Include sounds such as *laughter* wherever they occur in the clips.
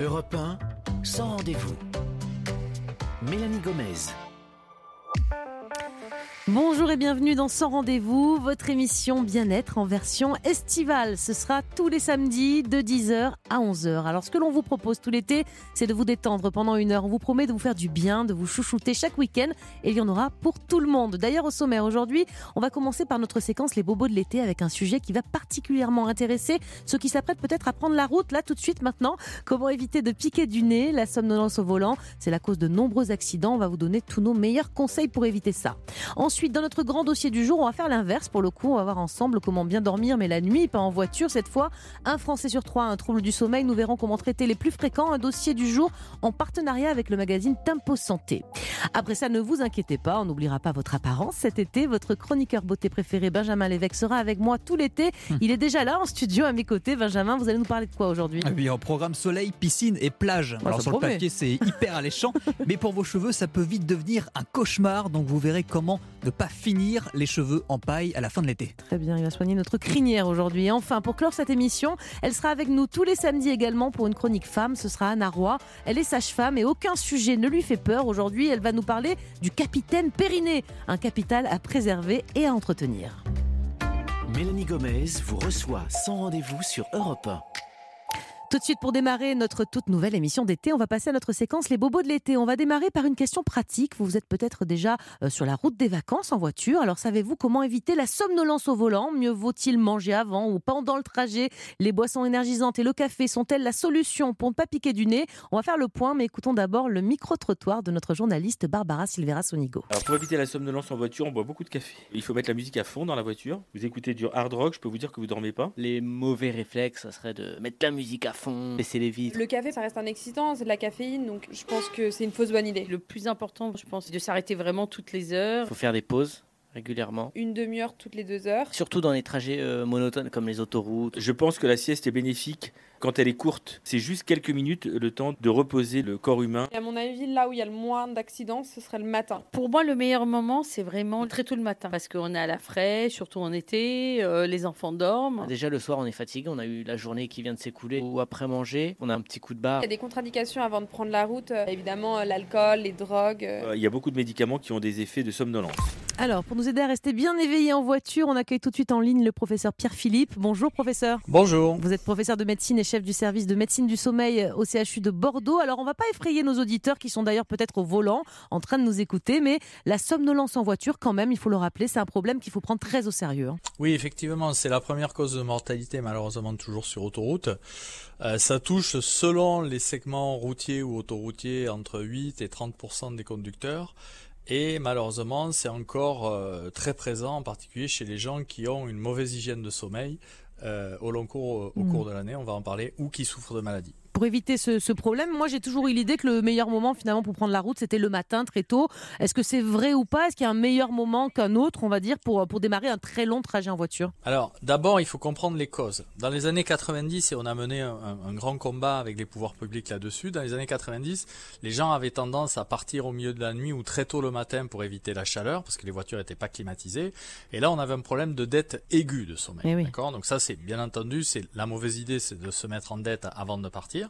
Europe 1, sans rendez-vous. Mélanie Gomez. Bonjour et bienvenue dans Sans Rendez-vous, votre émission bien-être en version estivale. Ce sera tous les samedis de 10h à 11h. Alors ce que l'on vous propose tout l'été, c'est de vous détendre pendant une heure. On vous promet de vous faire du bien, de vous chouchouter chaque week-end et il y en aura pour tout le monde. D'ailleurs au sommaire aujourd'hui, on va commencer par notre séquence Les Bobos de l'été avec un sujet qui va particulièrement intéresser ceux qui s'apprêtent peut-être à prendre la route là tout de suite maintenant. Comment éviter de piquer du nez, la somnolence au volant, c'est la cause de nombreux accidents. On va vous donner tous nos meilleurs conseils pour éviter ça. Ensuite, dans notre grand dossier du jour, on va faire l'inverse. Pour le coup, on va voir ensemble comment bien dormir, mais la nuit, pas en voiture. Cette fois, un Français sur trois a un trouble du sommeil. Nous verrons comment traiter les plus fréquents. Un dossier du jour en partenariat avec le magazine Tempo Santé. Après ça, ne vous inquiétez pas, on n'oubliera pas votre apparence. Cet été, votre chroniqueur beauté préféré, Benjamin Lévesque, sera avec moi tout l'été. Hum. Il est déjà là en studio à mes côtés. Benjamin, vous allez nous parler de quoi aujourd'hui? Ah oui, en programme soleil, piscine et plage. Alors sur le promet. papier, c'est hyper alléchant, *laughs* mais pour vos cheveux, ça peut vite devenir un cauchemar. Donc vous verrez comment ne pas finir les cheveux en paille à la fin de l'été. Très bien, il va soigner notre crinière aujourd'hui. Et enfin, pour clore cette émission, elle sera avec nous tous les samedis également pour une chronique femme. Ce sera Anna Roy. Elle est sage-femme et aucun sujet ne lui fait peur. Aujourd'hui, elle va nous parler du capitaine Périnée, un capital à préserver et à entretenir. Mélanie Gomez vous reçoit sans rendez-vous sur Europe 1. Tout de suite pour démarrer notre toute nouvelle émission d'été, on va passer à notre séquence Les bobos de l'été. On va démarrer par une question pratique. Vous êtes peut-être déjà euh, sur la route des vacances en voiture. Alors savez-vous comment éviter la somnolence au volant? Mieux vaut-il manger avant ou pendant le trajet? Les boissons énergisantes et le café sont-elles la solution pour ne pas piquer du nez? On va faire le point, mais écoutons d'abord le micro-trottoir de notre journaliste Barbara Silvera Sonigo. Alors pour éviter la somnolence en voiture, on boit beaucoup de café. Il faut mettre la musique à fond dans la voiture. Vous écoutez du hard rock, je peux vous dire que vous dormez pas. Les mauvais réflexes, ça serait de mettre la musique à fond, baisser les vitres. Le café, ça reste un excitant, c'est de la caféine, donc je pense que c'est une fausse bonne idée. Le plus important, je pense, c'est de s'arrêter vraiment toutes les heures. Il faut faire des pauses régulièrement. Une demi-heure toutes les deux heures. Surtout dans les trajets euh, monotones comme les autoroutes. Je pense que la sieste est bénéfique quand elle est courte. C'est juste quelques minutes le temps de reposer le corps humain. Et à mon avis, là où il y a le moins d'accidents, ce serait le matin. Pour moi, le meilleur moment, c'est vraiment très tôt le matin. Parce qu'on est à la fraîche, surtout en été, euh, les enfants dorment. Déjà le soir on est fatigué, on a eu la journée qui vient de s'écouler ou après manger, on a un petit coup de barre. Il y a des contre-indications avant de prendre la route, euh, évidemment euh, l'alcool, les drogues. Il y a beaucoup de médicaments qui ont des effets de somnolence. Alors, pour nous aider à rester bien éveillés en voiture, on accueille tout de suite en ligne le professeur Pierre Philippe. Bonjour professeur. Bonjour. Vous êtes professeur de médecine et chef du service de médecine du sommeil au CHU de Bordeaux. Alors, on va pas effrayer nos auditeurs qui sont d'ailleurs peut-être au volant en train de nous écouter, mais la somnolence en voiture, quand même, il faut le rappeler, c'est un problème qu'il faut prendre très au sérieux. hein. Oui, effectivement, c'est la première cause de mortalité, malheureusement toujours sur autoroute. Euh, ça touche, selon les segments routiers ou autoroutiers, entre 8 et 30% des conducteurs. Et malheureusement, c'est encore euh, très présent, en particulier chez les gens qui ont une mauvaise hygiène de sommeil au long cours, au Mm. cours de l'année, on va en parler, ou qui souffrent de maladies. Pour éviter ce, ce problème, moi j'ai toujours eu l'idée que le meilleur moment finalement pour prendre la route, c'était le matin, très tôt. Est-ce que c'est vrai ou pas? Est-ce qu'il y a un meilleur moment qu'un autre, on va dire, pour, pour démarrer un très long trajet en voiture? Alors, d'abord, il faut comprendre les causes. Dans les années 90, et on a mené un, grand combat avec les pouvoirs publics là-dessus, dans les années 90, les gens avaient tendance à partir au milieu de la nuit ou très tôt le matin pour éviter la chaleur, parce que les voitures n'étaient pas climatisées. Et là, on avait un problème de dette aiguë de sommeil. Eh oui. D'accord? Donc ça, c'est bien entendu, c'est la mauvaise idée, c'est de se mettre en dette avant de partir.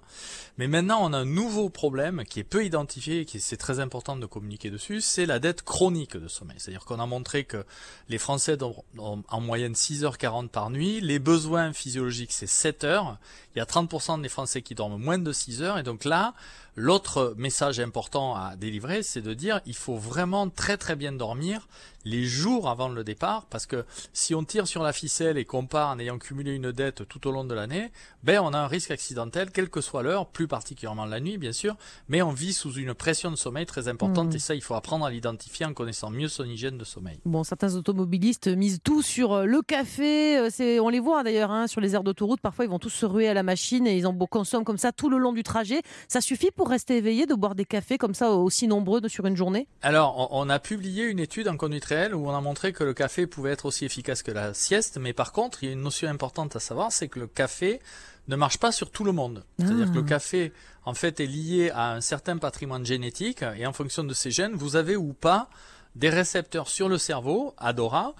Mais maintenant, on a un nouveau problème qui est peu identifié et qui c'est très important de communiquer dessus, c'est la dette chronique de sommeil. C'est-à-dire qu'on a montré que les Français dorment en moyenne 6h40 par nuit, les besoins physiologiques c'est 7 heures, il y a 30% des Français qui dorment moins de 6 heures, et donc là, l'autre message important à délivrer, c'est de dire il faut vraiment très très bien dormir les jours avant le départ, parce que si on tire sur la ficelle et qu'on part en ayant cumulé une dette tout au long de l'année, ben on a un risque accidentel, quelle que soit l'heure, plus particulièrement la nuit bien sûr, mais on vit sous une pression de sommeil très importante, Mhm. et ça il faut apprendre à l'identifier en connaissant mieux son hygiène de sommeil. Bon, certains automobilistes misent tout sur euh, le café. euh, C'est, on les voit d'ailleurs hein, sur les aires d'autoroute. Parfois, ils vont tous se ruer à la machine et ils en consomment comme ça tout le long du trajet. Ça suffit pour rester éveillé de boire des cafés comme ça aussi nombreux sur une journée? Alors, on, on a publié une étude en conduite où on a montré que le café pouvait être aussi efficace que la sieste, mais par contre, il y a une notion importante à savoir, c'est que le café ne marche pas sur tout le monde. C'est-à-dire Ah. que le café, en fait, est lié à un certain patrimoine génétique, et en fonction de ces gènes, vous avez ou pas des récepteurs sur le cerveau, ADORA,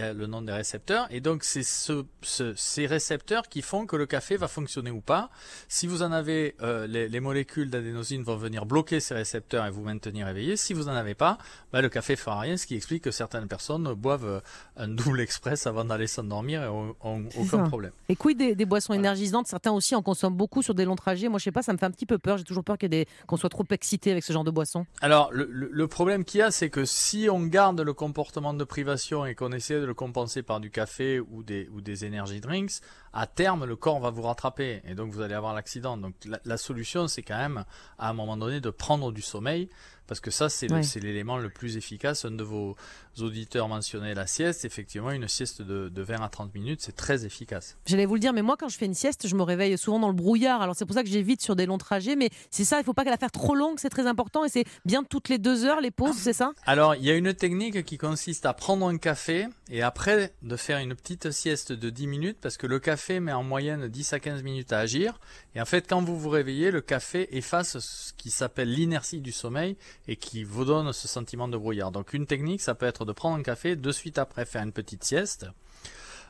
le nom des récepteurs. Et donc, c'est ce, ce- ces récepteurs qui font que le café va fonctionner ou pas. Si vous en avez, euh, les, les molécules d'adénosine vont venir bloquer ces récepteurs et vous maintenir éveillé. Si vous en avez pas, bah, le café fera rien, ce qui explique que certaines personnes boivent euh, un double express avant d'aller s'endormir et ont, aucun ça. problème. Et quid des, des boissons énergisantes? Certains aussi en consomment beaucoup sur des longs trajets. Moi, je sais pas, ça me fait un petit peu peur. J'ai toujours peur des- qu'on soit trop excité avec ce genre de boissons. Alors, le, le- le problème qu'il y a, c'est que si on garde le comportement de privation et qu'on essaie de le compenser par du café ou des, ou des energy drinks, à terme, le corps va vous rattraper et donc vous allez avoir l'accident. Donc, la, la solution, c'est quand même, à un moment donné, de prendre du sommeil parce que ça, c'est Ouais. l'élément le plus efficace. Un de vos auditeurs mentionnait la sieste. Effectivement, une sieste de, de 20 à 30 minutes, c'est très efficace. J'allais vous le dire, mais moi, quand je fais une sieste, je me réveille souvent dans le brouillard. Alors, c'est pour ça que j'évite sur des longs trajets. Mais c'est ça, il faut pas la faire trop longue, c'est très important. Et c'est bien toutes les deux heures, les pauses, c'est ça? Alors, il y a une technique qui consiste à prendre un café et après de faire une petite sieste de 10 minutes parce que le café met en moyenne 10 à 15 minutes à agir. Et en fait, quand vous vous réveillez, le café efface ce qui s'appelle l'inertie du sommeil et qui vous donne ce sentiment de brouillard. Donc, une technique, ça peut être de prendre un café, de suite après faire une petite sieste.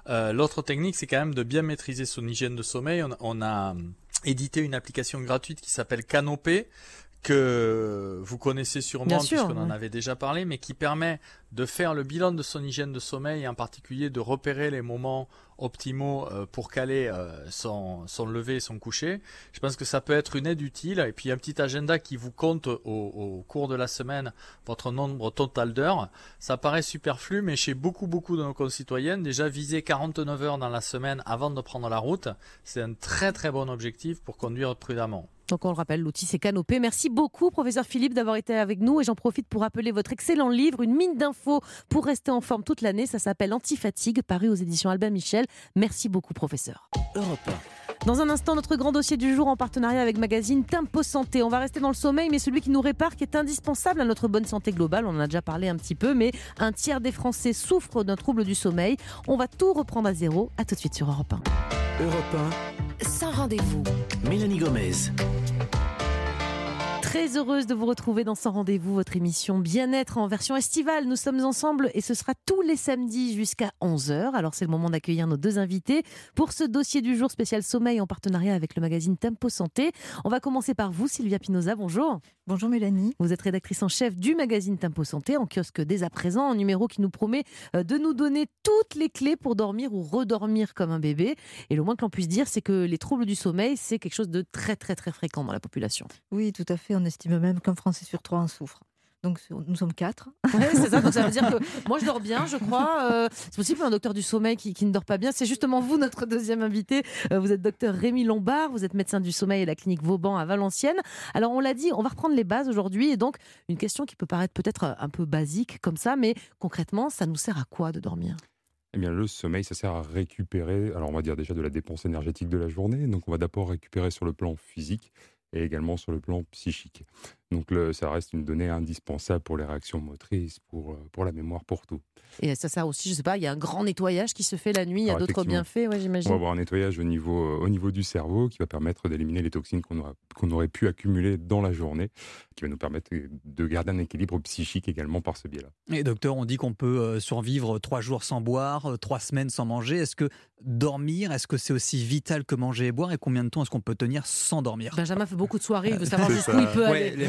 Euh, L'autre technique, c'est quand même de bien maîtriser son hygiène de sommeil. On, on a euh, édité une application gratuite qui s'appelle Canopé que vous connaissez sûrement puisqu'on en avait déjà parlé, mais qui permet de faire le bilan de son hygiène de sommeil et en particulier de repérer les moments optimaux euh, pour caler euh, son, son lever et son coucher. Je pense que ça peut être une aide utile. Et puis un petit agenda qui vous compte au, au cours de la semaine votre nombre total d'heures. Ça paraît superflu, mais chez beaucoup beaucoup de nos concitoyennes, déjà viser 49 heures dans la semaine avant de prendre la route, c'est un très très bon objectif pour conduire prudemment. Donc on le rappelle, l'outil c'est Canopé. Merci beaucoup, professeur Philippe, d'avoir été avec nous. Et j'en profite pour rappeler votre excellent livre, Une mine d'infos pour rester en forme toute l'année. Ça s'appelle Antifatigue, paru aux éditions Albin Michel. Merci beaucoup, professeur. Europe Dans un instant, notre grand dossier du jour en partenariat avec magazine Tempo Santé. On va rester dans le sommeil, mais celui qui nous répare, qui est indispensable à notre bonne santé globale. On en a déjà parlé un petit peu, mais un tiers des Français souffrent d'un trouble du sommeil. On va tout reprendre à zéro. À tout de suite sur Europe 1. 1, Europe Sans rendez-vous. 1, Mélanie Gomez. Très heureuse de vous retrouver dans Sans Rendez-vous, votre émission Bien-être en version estivale. Nous sommes ensemble et ce sera tous les samedis jusqu'à 11h. Alors c'est le moment d'accueillir nos deux invités pour ce dossier du jour spécial sommeil en partenariat avec le magazine Tempo Santé. On va commencer par vous, Sylvia Pinoza. Bonjour. Bonjour Mélanie. Vous êtes rédactrice en chef du magazine Tempo Santé en kiosque dès à présent, un numéro qui nous promet euh, de nous donner toutes les clés pour dormir ou redormir comme un bébé. Et le moins que l'on puisse dire, c'est que les troubles du sommeil, c'est quelque chose de très très très fréquent dans la population. Oui, tout à fait. On estime même qu'un Français sur trois en souffre. Donc nous sommes quatre. Ouais, c'est ça. Donc ça veut dire que *laughs* moi je dors bien, je crois. Euh, c'est possible un docteur du sommeil qui, qui ne dort pas bien. C'est justement vous notre deuxième invité. Euh, vous êtes docteur Rémi Lombard, vous êtes médecin du sommeil à la clinique Vauban à Valenciennes. Alors on l'a dit, on va reprendre les bases aujourd'hui et donc une question qui peut paraître peut-être un peu basique comme ça, mais concrètement, ça nous sert à quoi de dormir? Eh bien, le sommeil, ça sert à récupérer, alors on va dire déjà de la dépense énergétique de la journée. Donc, on va d'abord récupérer sur le plan physique et également sur le plan psychique. Donc, le, ça reste une donnée indispensable pour les réactions motrices, pour, euh, pour la mémoire, pour tout. Et ça sert aussi, je sais pas, il y a un grand nettoyage qui se fait la nuit, il y a d'autres bienfaits, ouais, On j'imagine. va avoir un nettoyage au niveau, euh, au niveau du cerveau qui va permettre d'éliminer les toxines qu'on aura- qu'on aurait pu accumuler dans la journée, qui va nous permettre de garder un équilibre psychique également par ce biais-là. Et docteur, on dit qu'on peut euh, survivre trois jours sans boire, euh, trois semaines sans manger. Est-ce que dormir, est-ce que c'est aussi vital que manger et boire? Et combien de temps est-ce qu'on peut tenir sans dormir? Benjamin fait beaucoup de soirées, il veut savoir jusqu'où il peut Ouais, aller. les-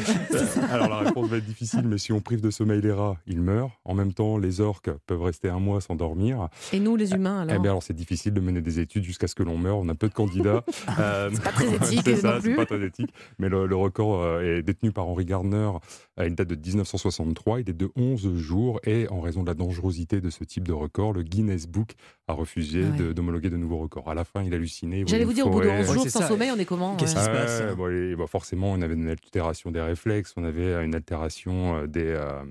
Alors la réponse va être difficile, mais si on prive de sommeil les rats, ils meurent. En même temps, les orques peuvent rester un mois sans dormir. Et nous, les humains, alors Eh bien, alors c'est difficile de mener des études jusqu'à ce que l'on meure. On a peu de candidats. Euh, *laughs* C'est pas très éthique *laughs* c'est non ça, plus. C'est pas très éthique. Mais le, le record euh, est détenu par Henri Gardner à une date de 1963. Il est de 11 jours et en raison de la dangerosité de ce type de record, le Guinness Book a refusé Ah ouais. d'homologuer de nouveaux records. À la fin, il hallucinait. J'allais vous dire, au bout de forêt. 11 Ouais, jours sans ça. sommeil, on est comment Qu'est-ce ouais. qui se passe? Ouais, bon, et, bah, forcément, on avait une altération des réflexes, on avait une altération euh, des, euh,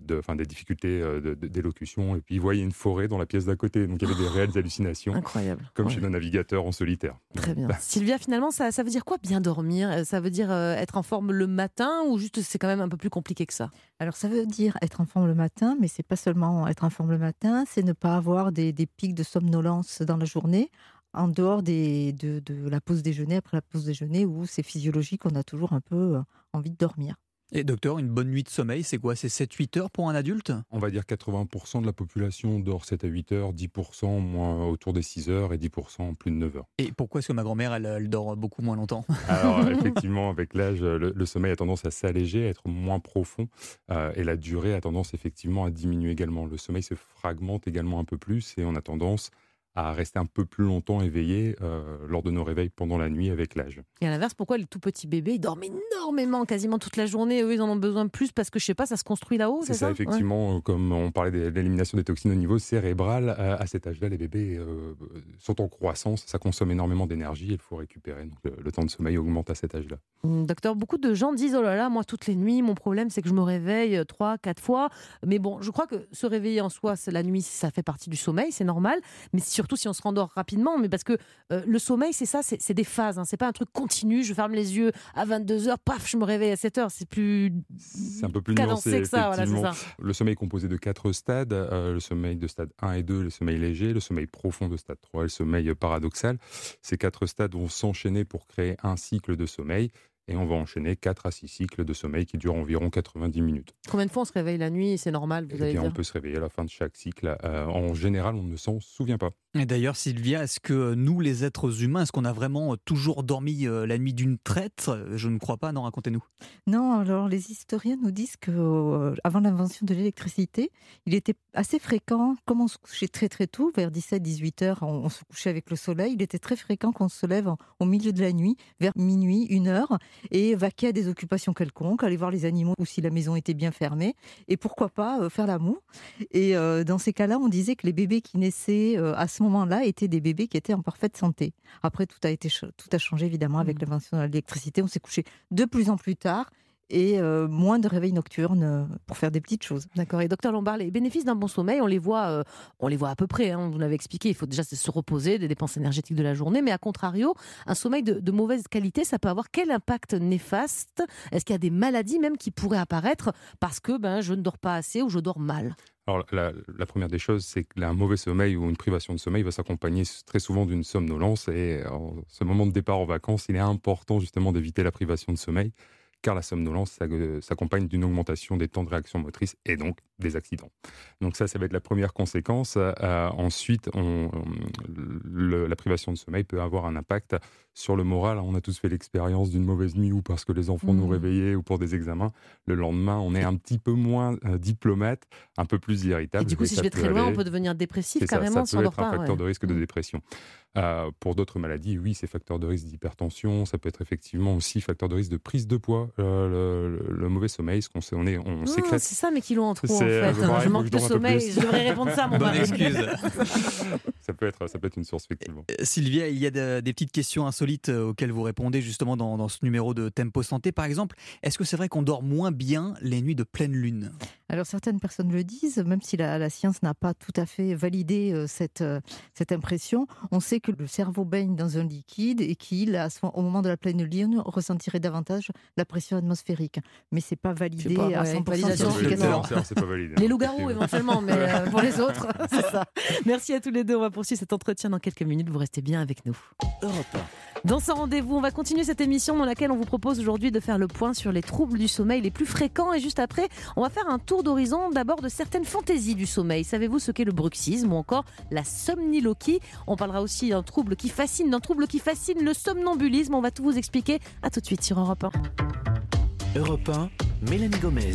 de, enfin, des difficultés euh, de- de- d'élocution, et puis il voyait une forêt dans la pièce d'à côté, donc il y avait des réelles hallucinations, Incroyable. comme Ouais. chez nos navigateurs en solitaire. Très bien. *laughs* Sylvia, finalement, ça, ça veut dire quoi bien dormir? Euh, Ça veut dire euh, être en forme le matin ou juste c'est quand même un peu plus compliqué que ça? Alors ça veut dire être en forme le matin, mais c'est pas seulement être en forme le matin, c'est ne pas avoir des, des pics de somnolence dans la journée, en dehors des, de, de la pause déjeuner, après la pause déjeuner, où c'est physiologique, on a toujours un peu euh, envie de dormir. Et docteur, une bonne nuit de sommeil, c'est quoi? C'est 7-8 heures pour un adulte? On va dire 80% de la population dort 7 à 8 heures, 10% moins autour des 6 heures et 10% plus de 9 heures. Et pourquoi est-ce que ma grand-mère, elle, elle dort beaucoup moins longtemps? *laughs* Alors *laughs* effectivement, avec l'âge, le, le, sommeil a tendance à s'alléger, à être moins profond, euh, et la durée a tendance effectivement à diminuer également. Le sommeil se fragmente également un peu plus, et on a tendance à rester un peu plus longtemps éveillé euh, lors de nos réveils pendant la nuit avec l'âge. Et à l'inverse, pourquoi les tout petits bébés ils dorment énormément, quasiment toute la journée Eux, ils en ont besoin plus parce que je sais pas, ça se construit là-haut. C'est ça, effectivement. Comme on parlait de l'élimination des toxines au niveau cérébral, euh, à cet âge-là, les bébés euh, sont en croissance, ça consomme énormément d'énergie, il faut récupérer. Donc le, temps de sommeil augmente à cet âge-là. Hum, docteur, beaucoup de gens disent oh là là, moi toutes les nuits, mon problème c'est que je me réveille trois, quatre fois. Mais bon, je crois que se réveiller en soi, la nuit, ça fait partie du sommeil, c'est normal. Mais surtout si on se rendort rapidement, mais parce que euh, le sommeil, c'est ça, c'est des phases. Hein. C'est pas un truc continu. Je ferme les yeux à 22 h paf, je me réveille à 7 h C'est plus. C'est un peu plus nuancé que ça, voilà, ça. Le sommeil est composé de quatre stades euh, le sommeil de stade 1 et 2, le sommeil léger, le sommeil profond de stade 3 et le sommeil paradoxal. Ces quatre stades vont s'enchaîner pour créer un cycle de sommeil et on va enchaîner 4 à 6 cycles de sommeil qui durent environ 90 minutes. Combien de fois on se réveille la nuit C'est normal, vous eh allez On peut se réveiller à la fin de chaque cycle. Euh, en général, on ne s'en souvient pas. Et d'ailleurs, Sylvia, est-ce que nous, les êtres humains, est-ce qu'on a vraiment toujours dormi euh, la nuit d'une traite? Je ne crois pas, non, racontez-nous. Non, alors les historiens nous disent que euh, avant l'invention de l'électricité, il était assez fréquent, comme on se couchait très très tôt, vers 17-18 heures, on, se couchait avec le soleil, il était très fréquent qu'on se lève au milieu de la nuit, vers minuit, une heure, et vaquer à des occupations quelconques, aller voir les animaux ou si la maison était bien fermée, et pourquoi pas euh, faire l'amour. Et dans ces cas-là, on disait que les bébés qui naissaient à ce moment-là étaient des bébés qui étaient en parfaite santé. Après, tout a, été, tout a changé évidemment avec mmh. l'invention de l'électricité. On s'est couché de plus en plus tard et euh, moins de réveil nocturne pour faire des petites choses. D'accord. Et docteur Lombard, les bénéfices d'un bon sommeil, on les voit, euh, on les voit à peu près. Hein, vous l'avez expliqué. Il faut déjà se reposer des dépenses énergétiques de la journée, mais à contrario, un sommeil de, de mauvaise qualité, ça peut avoir quel impact néfaste? Est-ce qu'il y a des maladies même qui pourraient apparaître parce que ben je ne dors pas assez ou je dors mal? Alors, la, la, première des choses, c'est que un mauvais sommeil ou une privation de sommeil va s'accompagner très souvent d'une somnolence. Et en ce moment de départ en vacances, il est important justement d'éviter la privation de sommeil car la somnolence s'accompagne d'une augmentation des temps de réaction motrice et donc des accidents. Donc ça, ça va être la première conséquence. Euh, ensuite, la privation de sommeil peut avoir un impact sur le moral. On a tous fait l'expérience d'une mauvaise nuit ou parce que les enfants nous mmh. réveillaient ou pour des examens. Le lendemain, on est un petit peu moins euh, diplomate, un peu plus irritable. Et du coup, si je vais très loin, on peut devenir dépressif carrément. Ça, ça peut être un facteur de risque de mmh. dépression. Euh, pour d'autres maladies, oui, c'est facteur de risque d'hypertension. Ça peut être effectivement aussi facteur de risque de prise de poids. Euh, le, mauvais sommeil, ce qu'on sait, on est, on ah, C'est ça mes kilos en trop en fait. Je manque de sommeil. Je devrais répondre ça mon Bonne excuse. *laughs* *laughs* ça peut être, ça peut être une source effectivement. Sylvia, il y a des petites questions insolites auxquelles vous répondez justement dans, dans ce numéro de Tempo Santé. Par exemple, est-ce que c'est vrai qu'on dort moins bien les nuits de pleine lune? Alors certaines personnes le disent, même si la, la science n'a pas tout à fait validé cette, cette impression. On sait que le cerveau baigne dans un liquide et qu'il, au moment de la pleine lune, ressentirait davantage la pression atmosphérique. Mais c'est pas validé à 100% C'est pas validé. Les loups-garous éventuellement, mais euh, pour les autres, *laughs* c'est ça. Merci à tous les deux. On va poursuivre cet entretien dans quelques minutes. Vous restez bien avec nous. Europe dans ce rendez-vous, on va continuer cette émission dans laquelle on vous propose aujourd'hui de faire le point sur les troubles du sommeil les plus fréquents. Et juste après, on va faire un tour d'horizon d'abord de certaines fantaisies du sommeil. Savez-vous ce qu'est le bruxisme ou encore la somniloquie? On parlera aussi d'un trouble qui fascine, d'un trouble qui fascine le somnambulisme. On va tout vous expliquer. À tout de suite sur Europe 1. Europe 1, Mélanie Gomez.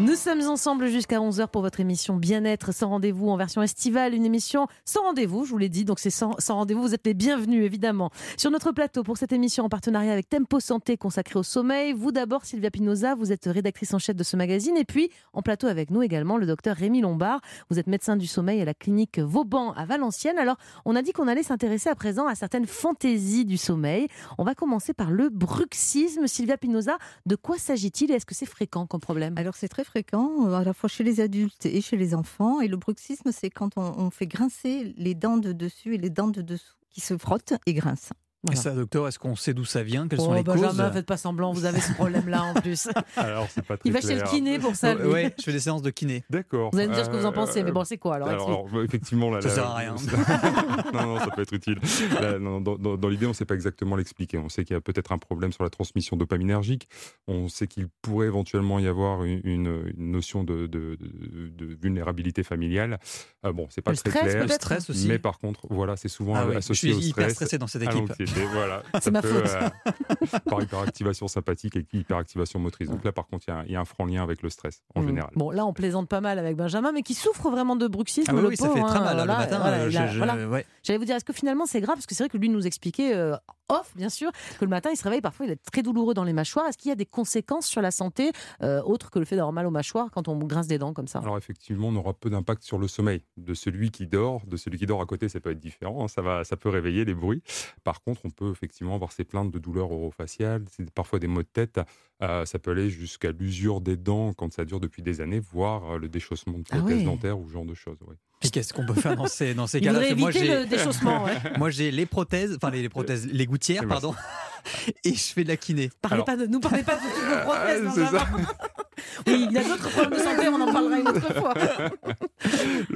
Nous sommes ensemble jusqu'à 11h pour votre émission Bien-être sans rendez-vous en version estivale, une émission sans rendez-vous, je vous l'ai dit, donc c'est sans, rendez-vous, vous êtes les bienvenus évidemment. Sur notre plateau pour cette émission en partenariat avec Tempo Santé consacrée au sommeil, vous d'abord Sylvia Pinoza, vous êtes rédactrice en chef de ce magazine et puis en plateau avec nous également le docteur Rémi Lombard, vous êtes médecin du sommeil à la clinique Vauban à Valenciennes. Alors on a dit qu'on allait s'intéresser à présent à certaines fantaisies du sommeil. On va commencer par le bruxisme. Sylvia Pinoza, de quoi s'agit-il et est-ce que c'est fréquent comme problème? Alors c'est très fréquent, euh, à la fois chez les adultes et chez les enfants. Et le bruxisme, c'est quand on, fait grincer les dents de dessus et les dents de dessous qui se frottent et grincent. Et ça, docteur, est-ce qu'on sait d'où ça vient? Quelles sont Oh, les Benjamin, causes? faites pas semblant, vous avez ce problème-là en plus. *laughs* Alors, c'est pas très Il va chez le kiné pour ça. Oui, je fais des séances de kiné. D'accord. Vous allez me dire ce que vous en Euh, pensez, mais bon, c'est quoi alors, alors, effectivement, là, Ça là- sert à rien. *laughs* non, non, ça peut être utile. Là, non, dans dans- dans l'idée, on ne sait pas exactement l'expliquer. On sait qu'il y a peut-être un problème sur la transmission dopaminergique. On sait qu'il pourrait éventuellement y avoir une, une- une notion de, de- de- de vulnérabilité familiale. Euh, bon, c'est pas Le très stress, clair. Le peut-être stress aussi. Mais par contre, voilà, c'est souvent Ah oui, associé je au suis hyper stress. stressé dans cette équipe. L'anxiété, voilà. C'est Ça ma peut, faute. euh, *laughs* par hyperactivation sympathique et hyperactivation motrice. Donc là, par contre, il y a un- il y, a un franc lien avec le stress en Mm. général. Bon, là, on plaisante pas mal avec Benjamin, mais qui souffre vraiment de bruxisme. Ah oui, le oui, ça fait très hein, mal hein, voilà, le matin. voilà, euh, voilà. ouais. J'allais vous dire, est-ce que finalement c'est grave? Parce que c'est vrai que lui nous expliquait, euh, off bien sûr, que le matin il se réveille, parfois il est très douloureux dans les mâchoires. Est-ce qu'il y a des conséquences sur la santé, euh, autres que le fait d'avoir mal aux mâchoires quand on grince des dents comme ça? Alors effectivement, on aura peu d'impact sur le sommeil de celui qui dort, de celui qui dort à côté, ça peut être différent, hein, ça va, ça peut réveiller les bruits. Par contre, on peut effectivement avoir ces plaintes de douleurs orofaciales, c'est parfois des maux de tête. euh, ça peut aller jusqu'à l'usure des dents quand ça dure depuis des années, voire euh, le déchaussement de Ah prothèses oui. dentaires ou ce genre de choses. oui. Puis qu'est-ce qu'on peut faire dans ces, dans ces cas-là? moi, éviter j'ai- le déchaussement. ouais. *laughs* Moi, j'ai les prothèses, enfin les, les prothèses, les gouttières, pardon, *laughs* et je fais de la kiné. Parlez Alors- pas de, nous parlez pas de toutes vos *laughs* prothèses. Ça. Oui, il y a d'autres problèmes de santé, on en parlera une autre fois. *laughs*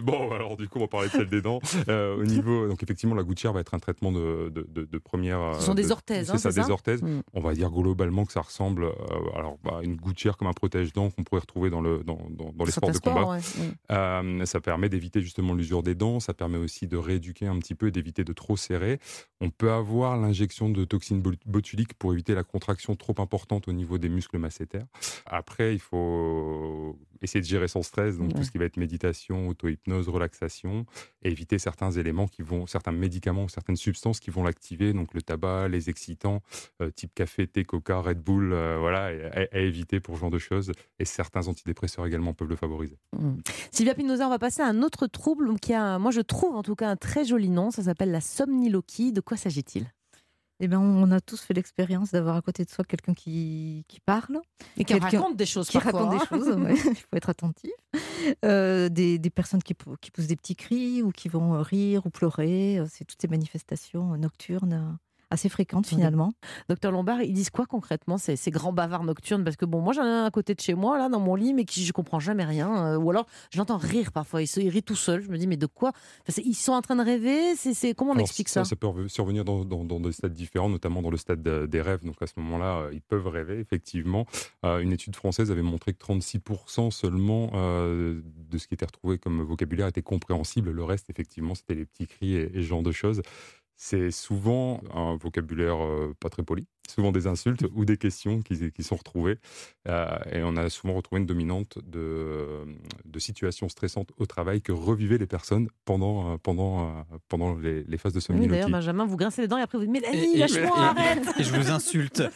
Bon, alors du coup, on va parler de celle des dents. Euh, au niveau, donc effectivement, la gouttière va être un traitement de, de, de- de première. Ce sont euh, des de- orthèses, hein, C'est ça, c'est des ça orthèses. Mm. On va dire globalement que ça ressemble euh, alors, bah, à une gouttière comme un protège-dents qu'on pourrait retrouver dans, le, dans, dans, dans les sports de combat. ouais. Mm. Euh, ça permet d'éviter justement l'usure des dents, ça permet aussi de rééduquer un petit peu, d'éviter de trop serrer. On peut avoir l'injection de toxines bot- botuliques pour éviter la contraction trop importante au niveau des muscles massétaires. Après, il faut essayer de gérer son stress, donc tout ce qui va être méditation, auto-hypnose, relaxation, et éviter certains éléments qui vont, certains médicaments certaines substances qui vont l'activer, donc le tabac, les excitants, euh, type café, thé, coca, Red Bull, euh, voilà, à, à éviter pour ce genre de choses. Et certains antidépresseurs également peuvent le favoriser. Sylvia Pinoza, on va passer à un autre trouble qui a, moi je trouve en tout cas un très joli nom. Ça s'appelle la somniloquie. De quoi s'agit-il? Eh ben, on a tous fait l'expérience d'avoir à côté de soi quelqu'un qui, qui parle. Et qui raconte des choses qui parfois, raconte des hein. choses, ouais, *laughs* il faut être attentif. Euh, des, des personnes qui, qui poussent des petits cris ou qui vont euh, rire ou pleurer. euh, C'est toutes ces manifestations nocturnes assez fréquentes finalement. Docteur Lombard, ils disent quoi concrètement ces, ces grands bavards nocturnes? Parce que bon, moi j'en ai un à côté de chez moi, là, dans mon lit, mais qui je comprends jamais rien. euh, ou alors je l'entends rire parfois, il se il rit tout seul. Je me dis, mais de quoi? Enfin, Ils sont en train de rêver? C'est, c'est- Comment on Alors, explique ça, Ça? peut survenir dans, dans- dans des stades différents, notamment dans le stade de- des rêves. Donc à ce moment-là, euh, ils peuvent rêver, effectivement. Euh, une étude française avait montré que 36% seulement euh, de ce qui était retrouvé comme vocabulaire était compréhensible. Le reste, effectivement, c'était les petits cris et, et ce genre de choses. C'est souvent un vocabulaire euh, pas très poli, souvent des insultes ou des questions qui, qui sont retrouvées. Euh, et on a souvent retrouvé une dominante de, de situations stressantes au travail que revivaient les personnes pendant, euh, pendant, euh, pendant les, les phases de Oui, somniloquie. D'ailleurs, Benjamin, vous grincez les dents et après vous dites, Mélanie, lâche-moi, arrête Et je vous insulte. *laughs*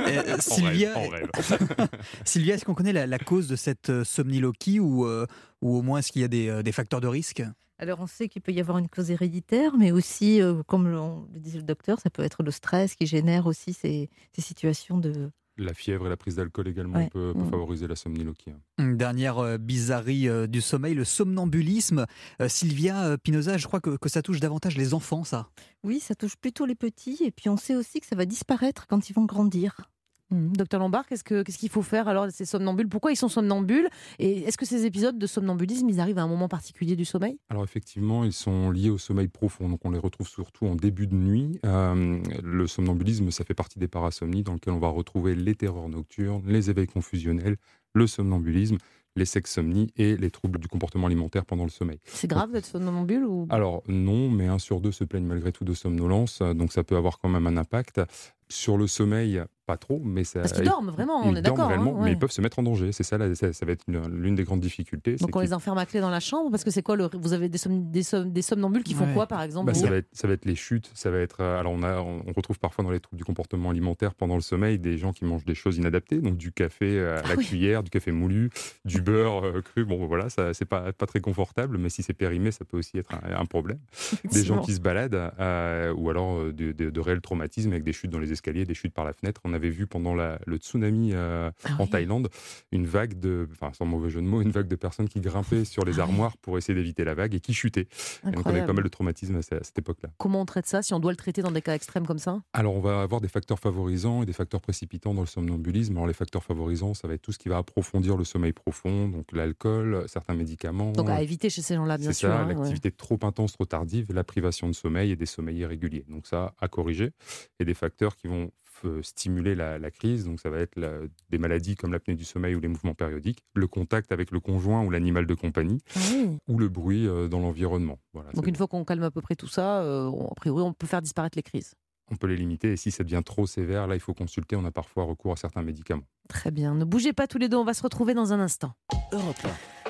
Euh, En Sylvia, rêve, en rêve. *laughs* Sylvia, est-ce qu'on connaît la, la cause de cette euh, somniloquie ou, euh, ou au moins est-ce qu'il y a des, euh, des facteurs de risque? Alors on sait qu'il peut y avoir une cause héréditaire, mais aussi, euh, comme le, disait le docteur, ça peut être le stress qui génère aussi ces, ces situations de... La fièvre et la prise d'alcool également Ouais. peut, peut Mm. favoriser la somniloquie. hein. Une dernière euh, bizarrerie euh, du sommeil, le somnambulisme. Euh, Sylvia euh, Pinoza, je crois que, que ça touche davantage les enfants, ça. Oui, ça touche plutôt les petits, et puis on sait aussi que ça va disparaître quand ils vont grandir. Hum, Docteur Lombard, qu'est-ce que- qu'est-ce qu'il faut faire alors de ces somnambules? Pourquoi ils sont somnambules? Et est-ce que ces épisodes de somnambulisme, ils arrivent à un moment particulier du sommeil? Alors effectivement, ils sont liés au sommeil profond, donc on les retrouve surtout en début de nuit. Euh, le somnambulisme, ça fait partie des parasomnies dans lesquelles on va retrouver les terreurs nocturnes, les éveils confusionnels, le somnambulisme, les sexsomnies et les troubles du comportement alimentaire pendant le sommeil. C'est grave d'être somnambule ou? Alors non, mais un sur deux se plaignent malgré tout de somnolence, donc ça peut avoir quand même un impact. Sur le sommeil, pas trop, mais ça... Parce qu'ils dorment vraiment, on ils est dorment d'accord. réellement, hein, mais ils peuvent se mettre en danger. C'est ça, ça, ça va être une- l'une des grandes difficultés. Donc on les enferme à clé dans la chambre parce que c'est quoi le... Vous avez des, somm- des, somm- des somnambules qui font Ouais. quoi par exemple Bah, vous ça, va être, ça va être les chutes, ça va être. euh, Alors on, a, on retrouve parfois dans les troubles du comportement alimentaire pendant le sommeil des gens qui mangent des choses inadaptées, donc du café à la *laughs* Ah oui. cuillère, du café moulu, du beurre euh, cru. Bon voilà, ça c'est pas pas très confortable, mais si c'est périmé, ça peut aussi être un, un problème. *laughs* Des gens qui se baladent, euh, ou alors de, de- de réels traumatismes avec des chutes dans les escaliers, des chutes par la fenêtre. On avait vu pendant la, le tsunami euh, Ah en oui. Thaïlande une vague de, enfin sans mauvais jeu de mots, une vague de personnes qui grimpaient sur les Ah oui. armoires pour essayer d'éviter la vague et qui chutaient. Et donc on avait pas mal de traumatisme à, ce- à cette époque-là. Comment on traite ça si on doit le traiter dans des cas extrêmes comme ça? Alors, on va avoir des facteurs favorisants et des facteurs précipitants dans le somnambulisme. Alors, les facteurs favorisants, ça va être tout ce qui va approfondir le sommeil profond, donc l'alcool, certains médicaments. Donc à éviter chez ces gens-là, bien C'est sûr. ça, hein, ouais. l'activité trop intense, trop tardive, la privation de sommeil et des sommeils irréguliers. Donc ça, à corriger. Et des facteurs qui vont f- stimuler la, la crise. Donc ça va être la- des maladies comme l'apnée du sommeil ou les mouvements périodiques, le contact avec le conjoint ou l'animal de compagnie, Ah oui. ou le bruit euh, dans l'environnement. Voilà, Donc une fois qu'on calme à peu près tout ça, euh, on- a priori, on peut faire disparaître les crises. on peut les limiter. Et si ça devient trop sévère, là, il faut consulter. On a parfois recours à certains médicaments. Très bien. Ne bougez pas tous les deux, on va se retrouver dans un instant. Europe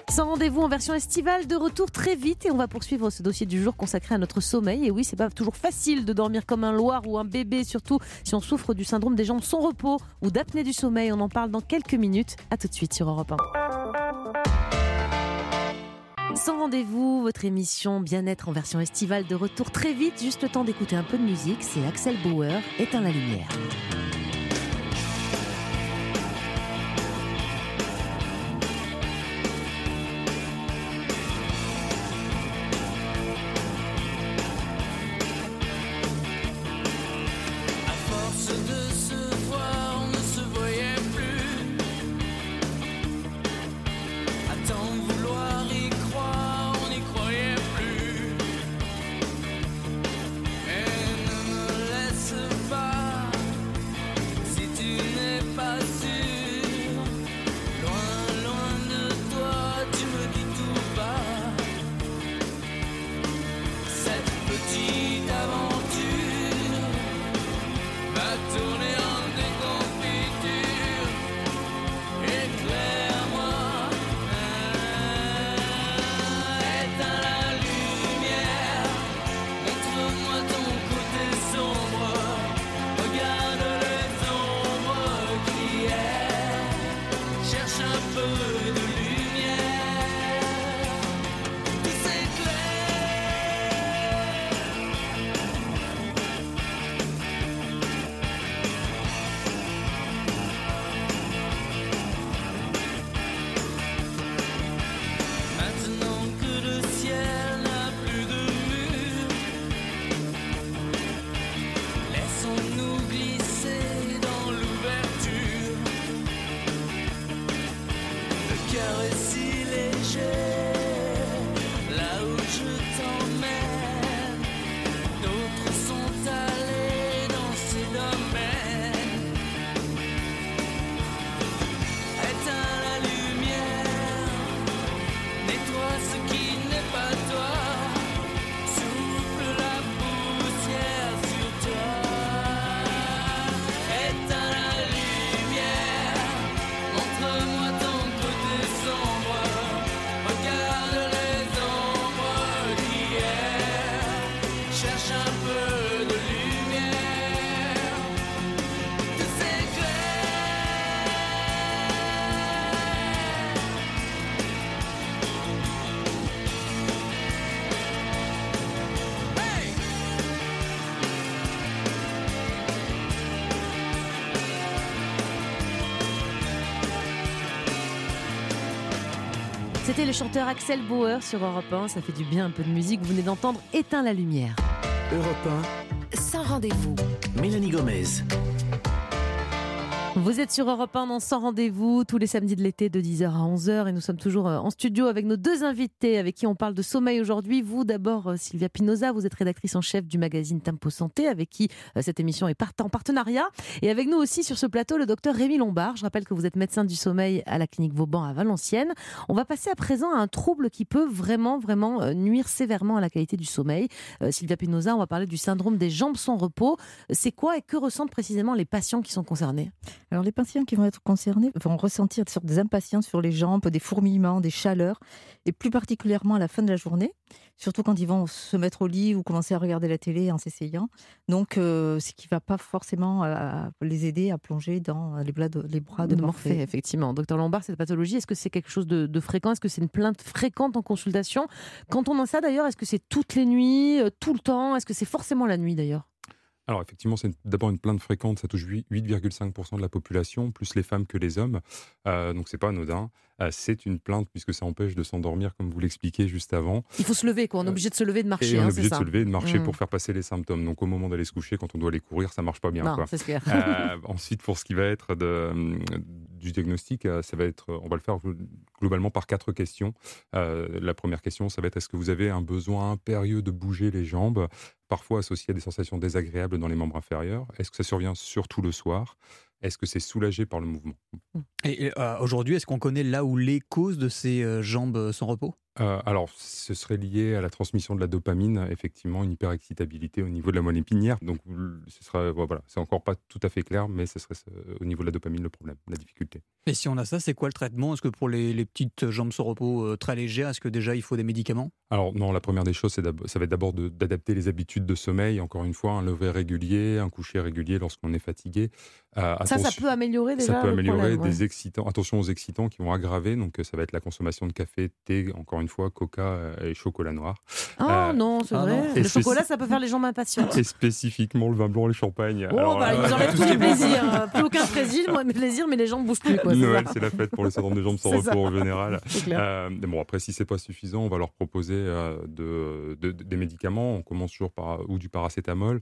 Sans rendez-vous en version estivale, de retour très vite et on va poursuivre ce dossier du jour consacré à notre sommeil. Et oui, c'est pas toujours facile de dormir comme un loir ou un bébé, surtout si on souffre du syndrome des jambes sans repos ou d'apnée du sommeil. On en parle dans quelques minutes. À tout de suite sur Europe 1. Sans rendez-vous, votre émission Bien-être en version estivale de retour très vite. Juste le temps d'écouter un peu de musique. C'est Axel Bauer, Éteins la lumière. C'était le chanteur Axel Bauer sur Europe 1. Ça fait du bien un peu de musique. Vous venez d'entendre Éteins la lumière. Europe Sans rendez-vous. 1, Mélanie Gomez. Vous êtes sur Europe 1 dans Sans Rendez-vous tous les samedis de l'été de 10h à 11h et nous sommes toujours euh, en studio avec nos deux invités avec qui on parle de sommeil aujourd'hui. Vous d'abord euh, Sylvia Pinoza, vous êtes rédactrice en chef du magazine Tempo Santé avec qui euh, cette émission est en partenariat et avec nous aussi sur ce plateau le docteur Rémi Lombard. Je rappelle que vous êtes médecin du sommeil à la clinique Vauban à Valenciennes. On va passer à présent à un trouble qui peut vraiment vraiment nuire sévèrement à la qualité du sommeil. Sylvia Pinoza, on va parler du syndrome des jambes sans repos. C'est quoi et que ressentent précisément les patients qui sont concernés? Alors les patients qui vont être concernés vont ressentir des sortes d'impatience sur les jambes, des fourmillements, des chaleurs, et plus particulièrement à la fin de la journée, surtout quand ils vont se mettre au lit ou commencer à regarder la télé en s'essayant. Donc euh, ce qui ne va pas forcément euh, les aider à plonger dans les, bras de, les bras de, de Morphée. Morphée, effectivement. Docteur Lombard, cette pathologie, est-ce que c'est quelque chose de, de fréquent? Est-ce que c'est une plainte fréquente en consultation? Quand on a ça d'ailleurs, est-ce que c'est toutes les nuits, euh, tout le temps? Est-ce que c'est forcément la nuit d'ailleurs? Alors effectivement, c'est d'abord une plainte fréquente, ça touche huit- 8,5% de la population, plus les femmes que les hommes, Euh, donc c'est pas anodin. Euh, c'est une plainte puisque ça empêche de s'endormir, comme vous l'expliquiez juste avant. Il faut se lever, quoi. On est obligé de se lever de marcher. et on hein, est c'est obligé de ça. se lever de marcher Mm. pour faire passer les symptômes. Donc au moment d'aller se coucher, quand on doit aller courir, ça marche pas bien. Non, quoi. c'est clair. Euh, *laughs* ensuite, pour ce qui va être de, du diagnostic, euh, ça va être, on va le faire globalement par quatre questions. Euh, la première question, ça va être est-ce que vous avez un besoin impérieux de bouger les jambes, parfois associé à des sensations désagréables dans les membres inférieurs. Est-ce que ça survient surtout le soir? Est-ce que c'est soulagé par le mouvement? Et euh, aujourd'hui, est-ce qu'on connaît là où les causes de ces euh, jambes sans repos? Euh, alors, ce serait lié à la transmission de la dopamine, effectivement, une hyperexcitabilité au niveau de la moelle épinière. Donc, ce sera, voilà, c'est encore pas tout à fait clair, mais ce serait euh, au niveau de la dopamine le problème, la difficulté. Et si on a ça, c'est quoi le traitement? Est-ce que pour les, les petites jambes sans repos euh, très légères, est-ce que déjà il faut des médicaments? Alors non, la première des choses, ça va être d'abord d'adapter les habitudes de sommeil. Encore une fois, un lever régulier, un coucher régulier lorsqu'on est fatigué. Euh, Ça, ça attention- peut améliorer déjà Ça peut le améliorer problème, ouais. des excitants. Attention aux excitants qui vont aggraver. Donc ça va être la consommation de café, thé, encore une fois, coca euh, et chocolat noir. Ah Euh, non, c'est ah vrai. non. Le chocolat, ça peut faire les jambes impatientes. Et spécifiquement le vin blanc et le champagne. Oh, Alors, bah, ils euh, nous enlèvent *laughs* tous les plaisirs. euh, Plus aucun plaisir, moi, mes plaisirs, mais les jambes bougent plus. Quoi, c'est Noël, c'est la fête pour les syndromes de jambes sans repos ça. en général. *laughs* C'est clair. Euh, mais bon, après, si c'est pas suffisant, on va leur proposer euh, de, de- de- des médicaments. On commence toujours par ou du paracétamol.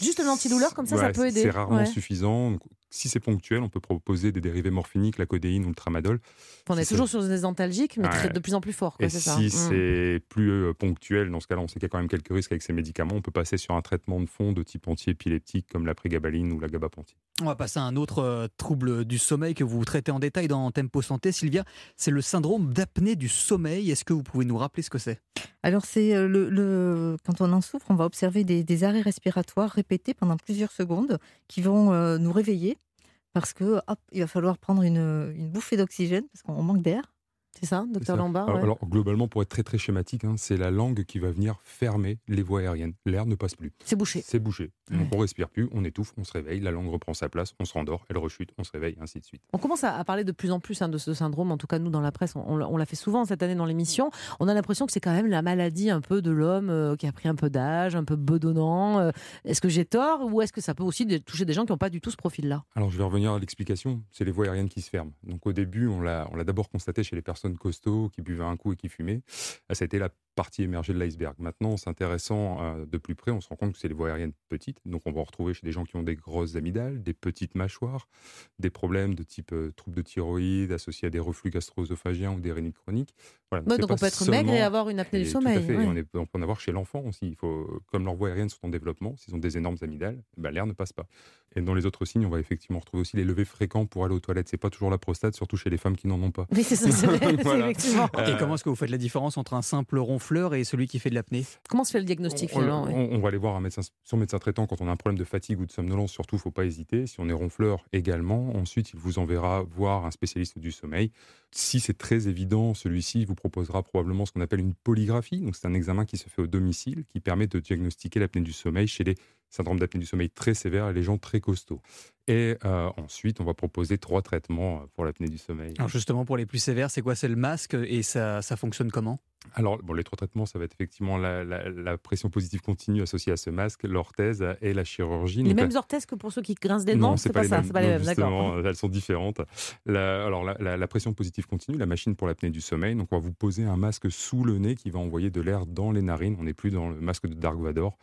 Juste un antidouleur, comme ça, ça peut aider. C'est rarement Ouais. suffisant. Donc, si c'est ponctuel, on peut proposer des dérivés morphiniques, la codéine ou le tramadol. On est Si toujours sur des antalgiques, mais très- Ouais. de plus en plus fort. quoi, Et c'est si ça. Mm. c'est plus euh, ponctuel, dans ce cas-là, on sait qu'il y a quand même quelques risques avec ces médicaments. On peut passer sur un traitement de fond de type anti-épileptique comme la prégabaline ou la gabapentin. On va passer à un autre euh, trouble du sommeil que vous traitez en détail dans Tempo Santé. Sylvia, c'est le syndrome d'apnée du sommeil. Est-ce que vous pouvez nous rappeler ce que c'est? Alors, c'est euh, le, quand on en souffre, on va observer des, des arrêts respiratoires répétés pendant plusieurs secondes qui vont euh, nous réveiller parce que hop, il va falloir prendre une, une bouffée d'oxygène parce qu'on manque d'air. C'est ça, docteur. Lombard alors, ouais. alors, globalement, pour être très très schématique, hein, c'est la langue qui va venir fermer les voies aériennes. L'air ne passe plus. C'est bouché. C'est bouché. Donc Ouais. on respire plus, on étouffe, on se réveille, la langue reprend sa place, on se rendort, elle rechute, on se réveille, ainsi de suite. On commence à, à parler de plus en plus hein, de ce syndrome, en tout cas nous dans la presse, on, on l'a- on l'a fait souvent cette année dans l'émission. On a l'impression que c'est quand même la maladie un peu de l'homme euh, qui a pris un peu d'âge, un peu bedonnant. Euh, est-ce que j'ai tort ou est-ce que ça peut aussi toucher des gens qui n'ont pas du tout ce profil-là? Alors je vais revenir à l'explication, c'est les voies aériennes qui se ferment. Donc au début, on l'a d'abord constaté chez les personnes costauds qui buvaient un coup et qui fumaient. Euh, Ça a été la partie émergée de l'iceberg. Maintenant, en s'intéressant euh, de plus près, on se rend compte que c'est les voies aériennes petites. Donc on va en retrouver chez des gens qui ont des grosses amygdales, des petites mâchoires, des problèmes de type euh, troubles de thyroïde associés à des reflux gastro-œsophagiens ou des rhénites chroniques. Voilà, Ouais, donc on peut être maigre et seulement- avoir une apnée du sommeil, Tout à fait. ouais. Et on, est- on peut en avoir chez l'enfant aussi. Il faut, comme leurs voies aériennes sont en développement, s'ils ont des énormes amygdales, ben, l'air ne passe pas. Et dans les autres signes, on va effectivement retrouver aussi les levées fréquents pour aller aux toilettes. C'est pas toujours la prostate, surtout chez les femmes qui n'en ont pas. Oui, c'est ça, *laughs* *laughs* Voilà. effectivement. Et Euh, comment est-ce que vous faites la différence entre un simple ronfleur et celui qui fait de l'apnée? Comment se fait le diagnostic on, finalement ouais? on- on va aller voir un médecin, son médecin traitant quand on a un problème de fatigue ou de somnolence. Surtout, faut pas hésiter. Si on est ronfleur également, ensuite il vous enverra voir un spécialiste du sommeil. Si c'est très évident, celui-ci vous proposera probablement ce qu'on appelle une polygraphie. Donc c'est un examen qui se fait au domicile qui permet de diagnostiquer l'apnée du sommeil chez les syndromes d'apnée du sommeil très sévères et les gens très costauds. Et euh, ensuite, on va proposer trois traitements euh, pour l'apnée du sommeil. Alors justement, pour les plus sévères, c'est quoi? C'est le masque et ça, ça fonctionne comment? Alors, bon, les trois traitements, ça va être effectivement la, la- la pression positive continue associée à ce masque, l'orthèse et la chirurgie. Les Donc, la- mêmes orthèses que pour ceux qui grincent des dents? Non, c'est pas, les ça, mêmes. c'est pas les Non, mêmes, d'accord. justement, elles sont différentes. La- alors, la, la- la pression positive continue, la machine pour l'apnée du sommeil. Donc, on va vous poser un masque sous le nez qui va envoyer de l'air dans les narines. On n'est plus dans le masque de Dark Vador.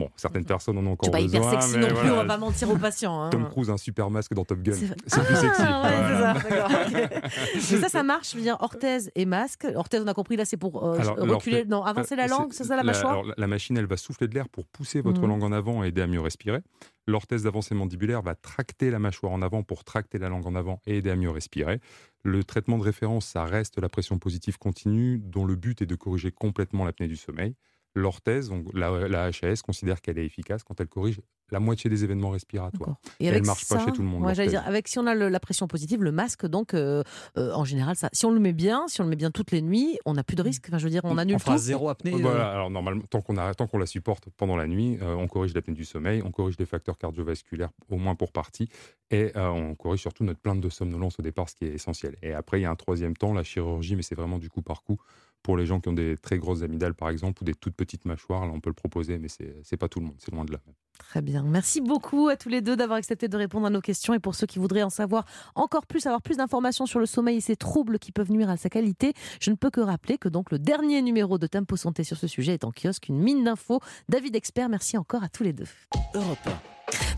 Bon, certaines personnes en ont encore C'est pas besoin. hyper sexy non plus, voilà. on va pas mentir aux patients. hein. Tom Cruise a un super masque dans Top Gun. C'est plus Ah, sexy. ouais, Voilà. ça. *laughs* Mais ça, ça marche, je veux dire, orthèse et masque. Orthèse, on a compris, là, c'est pour euh, Alors, reculer, non, avancer la euh, langue, c'est ça la mâchoire alors, la- la machine, elle va souffler de l'air pour pousser votre Mhm. langue en avant et aider à mieux respirer. L'orthèse d'avancée mandibulaire va tracter la mâchoire en avant pour tracter la langue en avant et aider à mieux respirer. Le traitement de référence, ça reste la pression positive continue, dont le but est de corriger complètement l'apnée du sommeil. L'orthèse, donc la, la HAS, considère qu'elle est efficace quand elle corrige la moitié des événements respiratoires. Et elle avec ne marche ça, pas chez tout le monde. ouais, dire, avec si on a le- la pression positive, le masque, donc euh, euh, en général, ça, si on le met bien, si on le met bien toutes les nuits, on n'a plus de risque. Enfin, je veux dire, on annule fera tout. zéro apnée. Voilà, alors normalement, tant qu'on a- tant qu'on la supporte pendant la nuit, euh, on corrige l'apnée du sommeil, on corrige les facteurs cardiovasculaires au moins pour partie, et euh, on corrige surtout notre plainte de somnolence au départ, ce qui est essentiel. Et après, il y a un troisième temps, la chirurgie, mais c'est vraiment du coup par coup Pour les gens qui ont des très grosses amygdales, par exemple, ou des toutes petites mâchoires, là, on peut le proposer, mais c'est c'est pas tout le monde, c'est loin de là. Très bien. Merci beaucoup à tous les deux d'avoir accepté de répondre à nos questions. Et pour ceux qui voudraient en savoir encore plus, avoir plus d'informations sur le sommeil et ses troubles qui peuvent nuire à sa qualité, je ne peux que rappeler que donc le dernier numéro de Tempo Santé sur ce sujet est en kiosque, une mine d'infos. David Expert, merci encore à tous les deux. Europe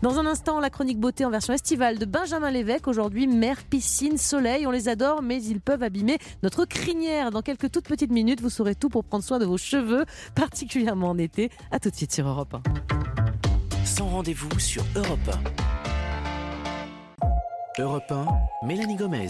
Dans un instant, la chronique beauté en version estivale de Benjamin Lévesque. Aujourd'hui, mer, piscine, soleil, on les adore, mais ils peuvent abîmer notre crinière. Dans quelques toutes petites minutes, vous saurez tout pour prendre soin de vos cheveux, particulièrement en été. À tout de suite sur Europe 1. Sans rendez-vous sur Europe 1. Europe 1, Mélanie Gomez.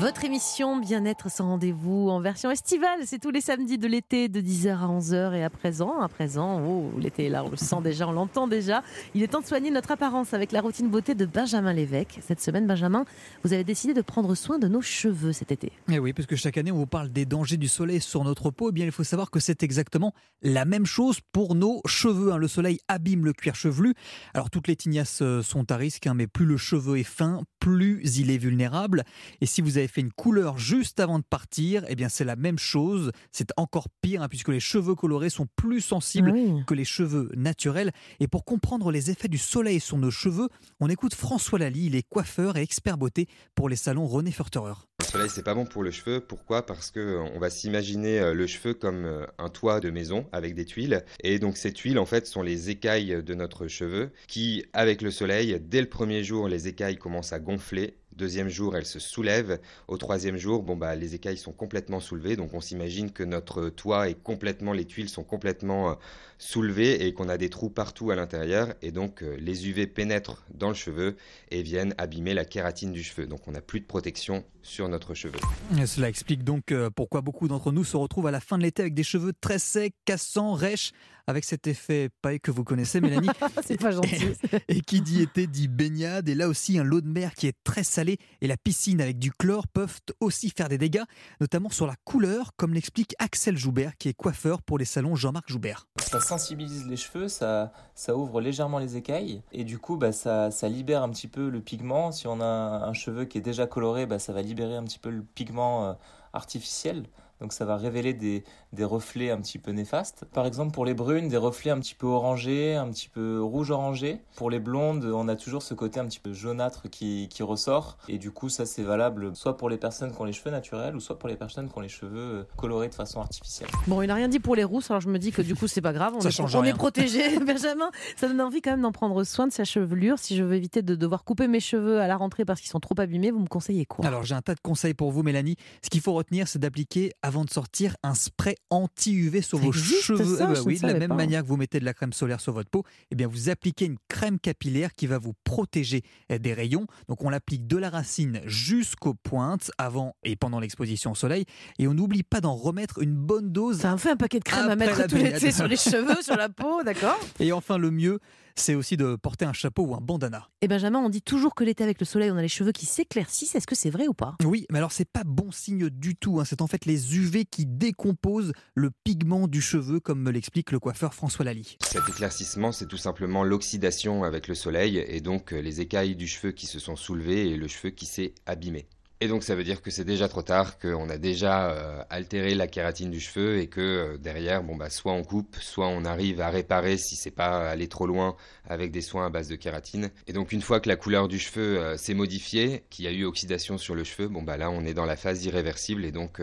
Votre émission Bien-être sans rendez-vous en version estivale, c'est tous les samedis de l'été de 10h à 11h et à présent, à présent, oh, l'été est là, on le sent déjà, on l'entend déjà. Il est temps de soigner notre apparence avec la routine beauté de Benjamin Lévesque. Cette semaine, Benjamin, vous avez décidé de prendre soin de nos cheveux cet été. Et Eh oui, parce que chaque année, on vous parle des dangers du soleil sur notre peau. Eh bien, il faut savoir que c'est exactement la même chose pour nos cheveux. hein. Le soleil abîme le cuir chevelu. Alors, toutes les tignasses euh, sont à risque, hein, mais plus le cheveu est fin, plus il est vulnérable. Et si vous avez fait une couleur juste avant de partir, eh bien, c'est la même chose. C'est encore pire, hein, puisque les cheveux colorés sont plus sensibles Oui. que les cheveux naturels. Et pour comprendre les effets du soleil sur nos cheveux, on écoute François Lally, il est coiffeur et expert beauté pour les salons René Furterer. Le soleil, c'est pas bon pour le cheveu. Pourquoi? Parce que euh, on va s'imaginer euh, le cheveu comme euh, un toit de maison avec des tuiles. Et donc ces tuiles, en fait, sont les écailles de notre cheveu qui, avec le soleil, dès le premier jour, les écailles commencent à gonfler. Deuxième jour, elles se soulèvent. Au troisième jour, bon bah les écailles sont complètement soulevées. Donc on s'imagine que notre toit est complètement, les tuiles sont complètement euh, soulevées et qu'on a des trous partout à l'intérieur. Et donc euh, les UV pénètrent dans le cheveu et viennent abîmer la kératine du cheveu. Donc on n'a plus de protection sur notre cheveu. Et Cela explique donc euh, pourquoi beaucoup d'entre nous se retrouvent à la fin de l'été avec des cheveux très secs, cassants, rêches, avec cet effet paille que vous connaissez, Mélanie. *laughs* C'est pas gentil. Et qui dit été dit baignade. Et là aussi, un lot de mer qui est très salé et la piscine avec du chlore peuvent aussi faire des dégâts, notamment sur la couleur, comme l'explique Axel Joubert, qui est coiffeur pour les salons Jean-Marc Joubert. Ça sensibilise les cheveux, ça, ça ouvre légèrement les écailles et du coup bah, ça, ça libère un petit peu le pigment. Si on a un, un cheveu qui est déjà coloré, bah, ça va libérer un petit peu le pigment euh, artificiel. Donc ça va révéler des, des reflets un petit peu néfastes. Par exemple pour les brunes, des reflets un petit peu orangés, un petit peu rouge-orangé. Pour les blondes, on a toujours ce côté un petit peu jaunâtre qui, qui ressort. Et du coup ça c'est valable soit pour les personnes qui ont les cheveux naturels ou soit pour les personnes qui ont les cheveux euh, colorés de façon artificielle. Bon, il n'a rien dit pour les rousses, alors je me dis que du coup, c'est pas grave. On, Ça est, change on rien. est protégé. *laughs* Benjamin, ça donne envie quand même d'en prendre soin de sa chevelure. Si je veux éviter de devoir couper mes cheveux à la rentrée parce qu'ils sont trop abîmés, vous me conseillez quoi? Alors j'ai un tas de conseils pour vous, Mélanie. Ce qu'il faut retenir, c'est d'appliquer avant de sortir un spray anti-UV sur Ça vos cheveux. ça Eh ben oui, de la même pas. manière que vous mettez de la crème solaire sur votre peau, eh bien vous appliquez une crème capillaire qui va vous protéger eh, des rayons. Donc on l'applique de la racine jusqu'aux pointes avant et pendant l'exposition au soleil. Et on n'oublie pas d'en remettre une bonne dose. Ça me fait un paquet de crème à mettre tout l'été *laughs* sur les cheveux, sur la peau, d'accord? Et enfin, le mieux, c'est aussi de porter un chapeau ou un bandana. Et Benjamin, on dit toujours que l'été avec le soleil, on a les cheveux qui s'éclaircissent. Est-ce que c'est vrai ou pas? Oui, mais alors c'est pas bon signe du tout. hein. C'est en fait les UV qui décomposent le pigment du cheveu, comme me l'explique le coiffeur François Lally. Cet éclaircissement, c'est tout simplement l'oxydation avec le soleil et donc euh, les écailles du cheveu qui se sont soulevées et le cheveu qui s'est abîmé. Et donc ça veut dire que c'est déjà trop tard, qu'on a déjà euh, altéré la kératine du cheveu et que euh, derrière, bon bah soit on coupe, soit on arrive à réparer si c'est pas aller trop loin avec des soins à base de kératine. Et donc une fois que la couleur du cheveu euh, s'est modifiée, qu'il y a eu oxydation sur le cheveu, bon bah là on est dans la phase irréversible et donc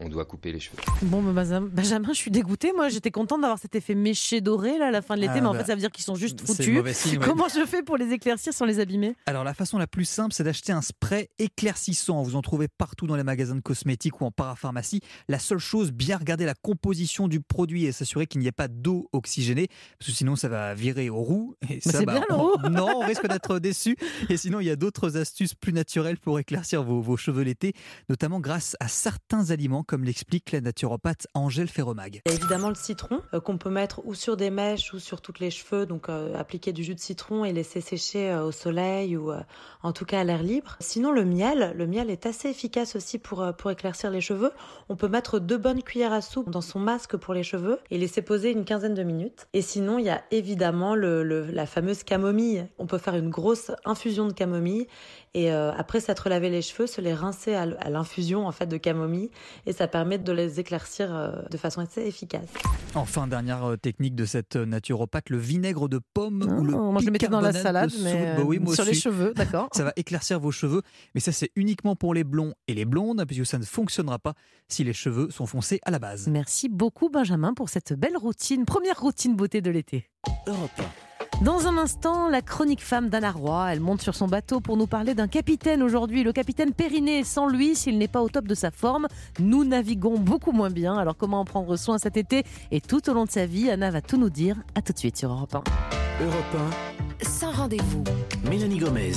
on doit couper les cheveux. Bon, bah, Benjamin, Benjamin, je suis dégoûtée. Moi, j'étais contente d'avoir cet effet méché doré là, à la fin de l'été, Ah, mais en bah, fait, ça veut dire qu'ils sont juste foutus. ouais. Comment je fais pour les éclaircir sans les abîmer? Alors la façon la plus simple, c'est d'acheter un spray éclaircissant. Vous en trouvez partout dans les magasins de cosmétiques ou en parapharmacie. La seule chose, bien regarder la composition du produit et s'assurer qu'il n'y ait pas d'eau oxygénée, parce que sinon ça va virer au roux. Et ça, c'est bien, le on-. Non, on risque d'être *laughs* déçu. Et sinon, il y a d'autres astuces plus naturelles pour éclaircir vos, vos cheveux l'été, notamment grâce à certains aliments, comme l'explique la naturopathe Angèle Ferromag. Il y a évidemment le citron euh, qu'on peut mettre ou sur des mèches ou sur toutes les cheveux, donc euh, appliquer du jus de citron et laisser sécher euh, au soleil ou en tout cas à l'air libre. Sinon le miel, le miel est assez efficace aussi pour, pour éclaircir les cheveux. On peut mettre deux bonnes cuillères à soupe dans son masque pour les cheveux et laisser poser une quinzaine de minutes. Et sinon il y a évidemment le, le- la fameuse camomille. On peut faire une grosse infusion de camomille et euh, après s'être lavé les cheveux, se les rincer à, l'infusion en fait de camomille et ça permet de les éclaircir euh, de façon assez efficace. Enfin, dernière euh, technique de cette naturopathe, le vinaigre de pomme ou le Oh, moi, je le mettais dans la bicarbonate de salade, mais, soude. Bah oui, sur les cheveux, d'accord. *laughs* Ça va éclaircir vos cheveux, mais ça c'est uniquement pour les blonds et les blondes, puisque ça ne fonctionnera pas si les cheveux sont foncés à la base. Merci beaucoup Benjamin pour cette belle routine, première routine beauté de l'été. Europe Dans un instant, la chronique femme d'Anna Roy, elle monte sur son bateau pour nous parler d'un capitaine aujourd'hui, le capitaine Périnée. Sans lui, s'il n'est pas au top de sa forme, nous naviguons beaucoup moins bien. Alors comment en prendre soin cet été et tout au long de sa vie? Anna va tout nous dire. À tout de suite sur Europe 1. Europe Sans rendez-vous. 1, Mélanie Gomez.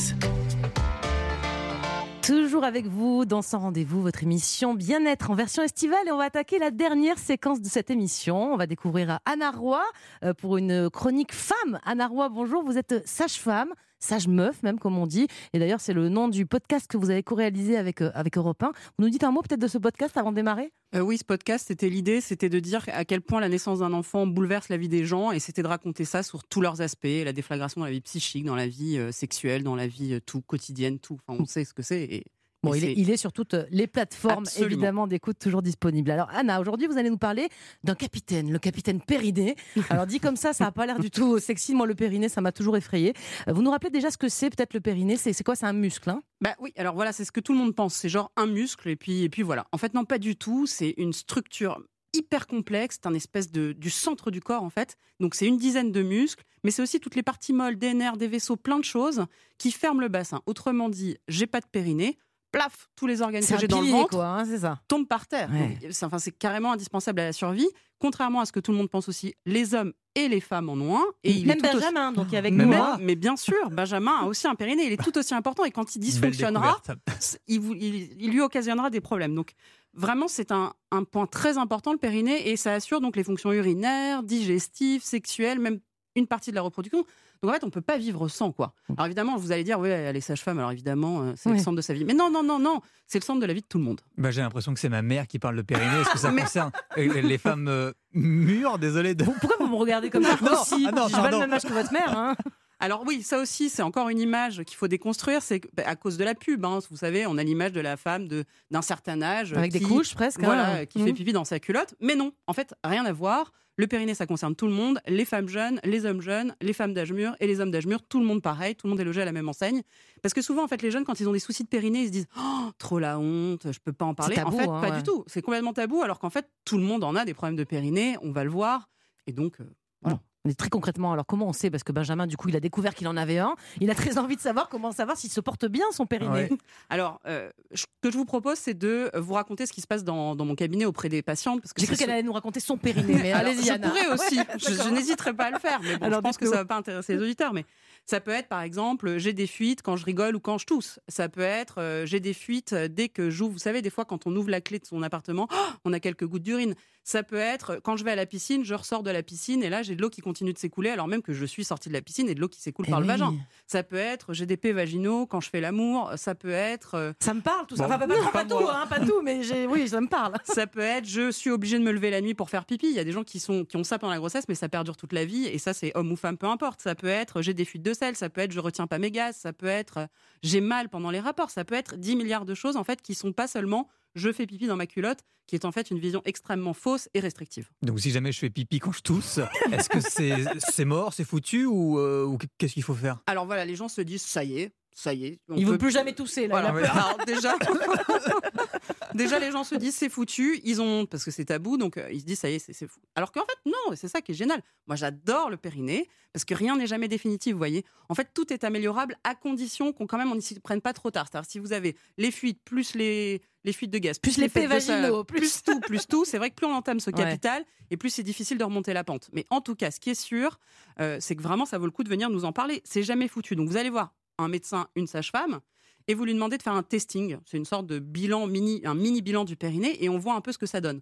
Toujours avec vous dans Sans Rendez-vous, votre émission Bien-être en version estivale. Et on va attaquer la dernière séquence de cette émission. On va découvrir Anna Roy euh, pour une chronique femme. Anna Roy, bonjour. Vous êtes sage-femme, sage-meuf même, comme on dit. Et d'ailleurs, c'est le nom du podcast que vous avez co-réalisé avec, euh, avec Europe 1. Vous nous dites un mot peut-être de ce podcast avant de démarrer? Euh, oui, ce podcast, c'était l'idée, c'était de dire à quel point la naissance d'un enfant bouleverse la vie des gens, et c'était de raconter ça sur tous leurs aspects, la déflagration dans la vie psychique, dans la vie euh, sexuelle, dans la vie tout quotidienne, tout. Enfin, on sait ce que c'est. Et, Bon, il est, c'est- il est sur toutes les plateformes, Absolument. évidemment, d'écoute toujours disponibles. Alors, Anna, aujourd'hui, vous allez nous parler d'un capitaine, le capitaine Périnée. *laughs* Alors, dit comme ça, ça n'a pas l'air du tout sexy. Moi, le périnée, ça m'a toujours effrayé. Euh, Vous nous rappelez déjà ce que c'est, peut-être, le périnée? C'est c'est quoi? C'est un muscle, hein? Bah oui, alors voilà, c'est ce que tout le monde pense. C'est genre un muscle et puis, et puis voilà. En fait, non, pas du tout. C'est une structure hyper complexe. C'est un espèce de, du centre du corps, en fait. Donc, c'est une dizaine de muscles, mais c'est aussi toutes les parties molles, des nerfs, des vaisseaux, plein de choses qui ferment le bassin. Autrement dit, j'ai pas de périnée. Plaf, tous les organes que j'ai dans le ventre quoi, hein, ça. tombent par terre. Ouais. C'est- enfin, c'est carrément indispensable à la survie. Contrairement à ce que tout le monde pense aussi, les hommes et les femmes en ont un. Et il Même tout aussi- Benjamin, donc, avec mais, nous, hein. mais bien sûr, Benjamin a aussi un périnée. Il est tout aussi important. Et quand il dysfonctionnera, découverte. il, vous- il- il lui occasionnera des problèmes. Donc, vraiment, c'est un, un point très important, le périnée. Et ça assure donc les fonctions urinaires, digestives, sexuelles, même une partie de la reproduction. Donc en fait, on peut pas vivre sans quoi. Alors évidemment, vous allez dire, oui, elle est sage-femme, alors évidemment, euh, c'est Oui. le centre de sa vie. Mais non, non, non, non, c'est le centre de la vie de tout le monde. Bah, J'ai l'impression que c'est ma mère qui parle de périnée. Est-ce que ça *laughs* concerne euh, les femmes euh, mûres? Désolé de. Pourquoi vous me regardez comme ça *laughs* Non, aussi? Ah non, J'ai pas le même âge que votre mère. Hein. *laughs* Alors oui, ça aussi, c'est encore une image qu'il faut déconstruire. C'est bah, à cause de la pub. hein. vous savez, on a l'image de la femme d'un certain âge Avec des couches, presque, hein. voilà, qui Mhm. fait pipi dans sa culotte. Mais non, en fait, rien à voir. Le périnée, ça concerne tout le monde, les femmes jeunes, les hommes jeunes, les femmes d'âge mûr et les hommes d'âge mûr, tout le monde pareil, tout le monde est logé à la même enseigne. Parce que souvent, en fait, les jeunes, quand ils ont des soucis de périnée, ils se disent oh, trop la honte, je peux pas en parler. tabou, en fait, hein, pas ouais. du tout. C'est complètement tabou, alors qu'en fait, tout le monde en a des problèmes de périnée, on va le voir. Et donc, euh, voilà. Mais très concrètement, alors comment on sait? Parce que Benjamin, du coup, il a découvert qu'il en avait un. Il a très envie de savoir comment savoir s'il se porte bien son périnée. *laughs* Alors, euh, ce que je vous propose, c'est de vous raconter ce qui se passe dans, dans mon cabinet auprès des patientes. Parce que J'ai cru qu'elle allait nous raconter son périnée, mais *laughs* allez-y, je Anna. pourrais *laughs* aussi. Ouais, je n'hésiterai pas à le faire. Mais bon, Alors, je pense que ça va pas intéresser les auditeurs. Mais ça peut être, par exemple, j'ai des fuites quand je rigole ou quand je tousse. Ça peut être, euh, j'ai des fuites euh, dès que j'ouvre. Vous savez, des fois, quand on ouvre la clé de son appartement, oh, *gasps* on a quelques gouttes d'urine. Ça peut être, quand je vais à la piscine, je ressors de la piscine et là, j'ai de l'eau qui continue de s'écouler alors même que je suis sortie de la piscine et de l'eau qui s'écoule Eh par le vagin. Ça peut être, j'ai des pets vaginaux quand je fais l'amour. Ça peut être. euh, Ça me parle tout ça. Bon. Enfin, pas, pas- Non, pas pas *laughs* tout, hein, pas tout, mais j'ai- oui, ça me parle. *laughs* Ça peut être je suis obligée de me lever la nuit pour faire pipi. Il y a des gens qui, sont, qui ont ça pendant la grossesse, mais ça perdure toute la vie. Et ça, c'est homme ou femme, peu importe. Ça peut être j'ai des fuites de sel. Ça peut être je retiens pas mes gaz. Ça peut être euh, j'ai mal pendant les rapports. Ça peut être 10 milliards de choses, en fait, qui sont pas seulement je fais pipi dans ma culotte, qui est en fait une vision extrêmement fausse et restrictive. Donc si jamais je fais pipi quand je tousse, est-ce que c'est c'est mort, c'est foutu ou, euh, ou qu'est-ce qu'il faut faire? Alors voilà, les gens se disent ça y est, ça y est. on Il veut peut- plus jamais tousser, là. Voilà. Alors, déjà, *laughs* déjà, les gens se disent c'est foutu, ils ont honte parce que c'est tabou, donc euh, ils se disent ça y est, c'est c'est fou. Alors qu'en fait, non, c'est ça qui est génial. Moi, j'adore le périnée parce que rien n'est jamais définitif, vous voyez. En fait, tout est améliorable à condition qu'on quand même on ne s'y prenne pas trop tard. C'est-à-dire si vous avez les fuites plus les les fuites de gaz, Plus les fêtes pets de sel, vaginaux, plus... plus- tout, plus tout, c'est vrai que plus on entame ce Ouais. capital et plus c'est difficile de remonter la pente. Mais en tout cas, ce qui est sûr, euh, c'est que vraiment ça vaut le coup de venir nous en parler. C'est jamais foutu. Donc vous allez voir un médecin, une sage-femme, et vous lui demandez de faire un testing. C'est une sorte de bilan mini, un mini bilan du périnée, et on voit un peu ce que ça donne.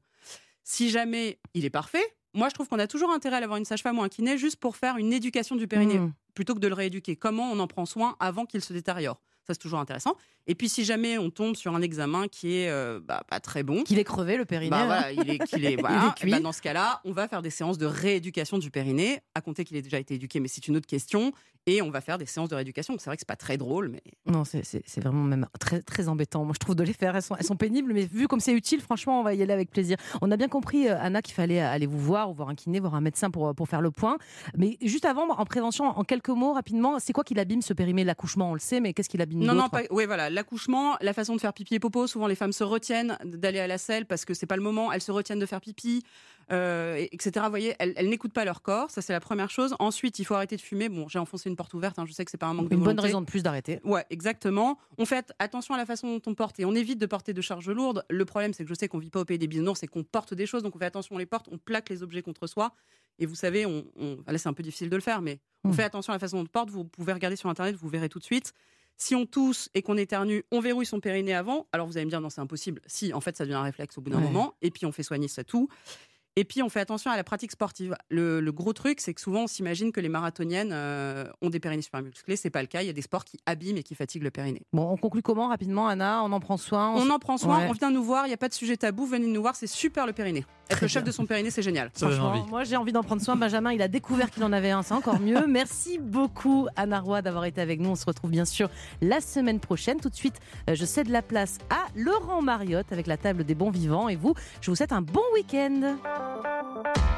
Si jamais il est parfait, moi je trouve qu'on a toujours intérêt à avoir une sage-femme ou un kiné juste pour faire une éducation du périnée, Mm. plutôt que de le rééduquer. Comment on en prend soin avant qu'il se détériore? Ça, c'est toujours intéressant. Et puis, si jamais on tombe sur un examen qui est euh, bah, pas très bon. Qu'il est crevé, le périnée. Bah, hein. voilà, il est, *laughs* Il est ben, dans ce cas-là, on va faire des séances de rééducation du périnée, à compter qu'il ait déjà été éduqué, mais c'est une autre question. Et on va faire des séances de rééducation. C'est vrai que c'est pas très drôle, mais Non, c'est- vraiment même très, très embêtant. Moi, je trouve de les faire. Elles sont, elles sont pénibles, mais vu comme c'est utile, franchement, on va y aller avec plaisir. On a bien compris, euh, Anna, qu'il fallait aller vous voir, ou voir un kiné, voir un médecin pour, pour faire le point. Mais juste avant, en prévention, en quelques mots, rapidement, c'est quoi qui l'abîme ce périmé L'accouchement, on le sait, mais qu'est-ce qui l'abîme Non, non, pas. Oui, voilà, l'accouchement, la façon de faire pipi et popo. Souvent, les femmes se retiennent d'aller à la selle parce que c'est pas le moment. Elles se retiennent de faire pipi, euh, et- etc. Vous voyez, elles, elles n'écoutent pas leur corps. Ça, c'est la première chose. Ensuite, il faut arrêter de fumer. Bon, j'ai enfoncé une porte ouverte. hein, je sais que c'est pas un manque de Une bonne volonté. raison de plus d'arrêter. Ouais, exactement. On fait attention à la façon dont on porte et on évite de porter de charges lourdes. Le problème, c'est que je sais qu'on vit pas au pays des bisounours, c'est qu'on porte des choses, donc on fait attention, on les porte, on plaque les objets contre soi. Et vous savez, on, on- là, c'est un peu difficile de le faire, mais on Mm. fait attention à la façon dont on porte. Vous pouvez regarder sur Internet, vous verrez tout de suite. Si on tousse et qu'on éternue, on verrouille son périnée avant. Alors vous allez me dire, non, c'est impossible. Si, en fait, ça devient un réflexe au bout d'un Ouais. moment. Et puis on fait soigner ça tout. Et puis on fait attention à la pratique sportive. Le, le gros truc, c'est que souvent on s'imagine que les marathoniennes euh, ont des périnées super musclés. C'est pas le cas. Il y a des sports qui abîment et qui fatiguent le périnée. Bon, on conclut comment rapidement, Anna? On en prend soin On en prend soin, Ouais. on vient nous voir, il n'y a pas de sujet tabou, venez nous voir, c'est super le périnée. Être le chef de son périnée, c'est génial. Franchement, moi j'ai envie d'en prendre soin. Benjamin, il a découvert qu'il en avait un, c'est encore mieux. Merci beaucoup Anna Roy d'avoir été avec nous. On se retrouve bien sûr la semaine prochaine. Tout de suite, euh, je cède la place à Laurent Mariotte avec la table des bons vivants. Et vous, je vous souhaite un bon week-end. thank you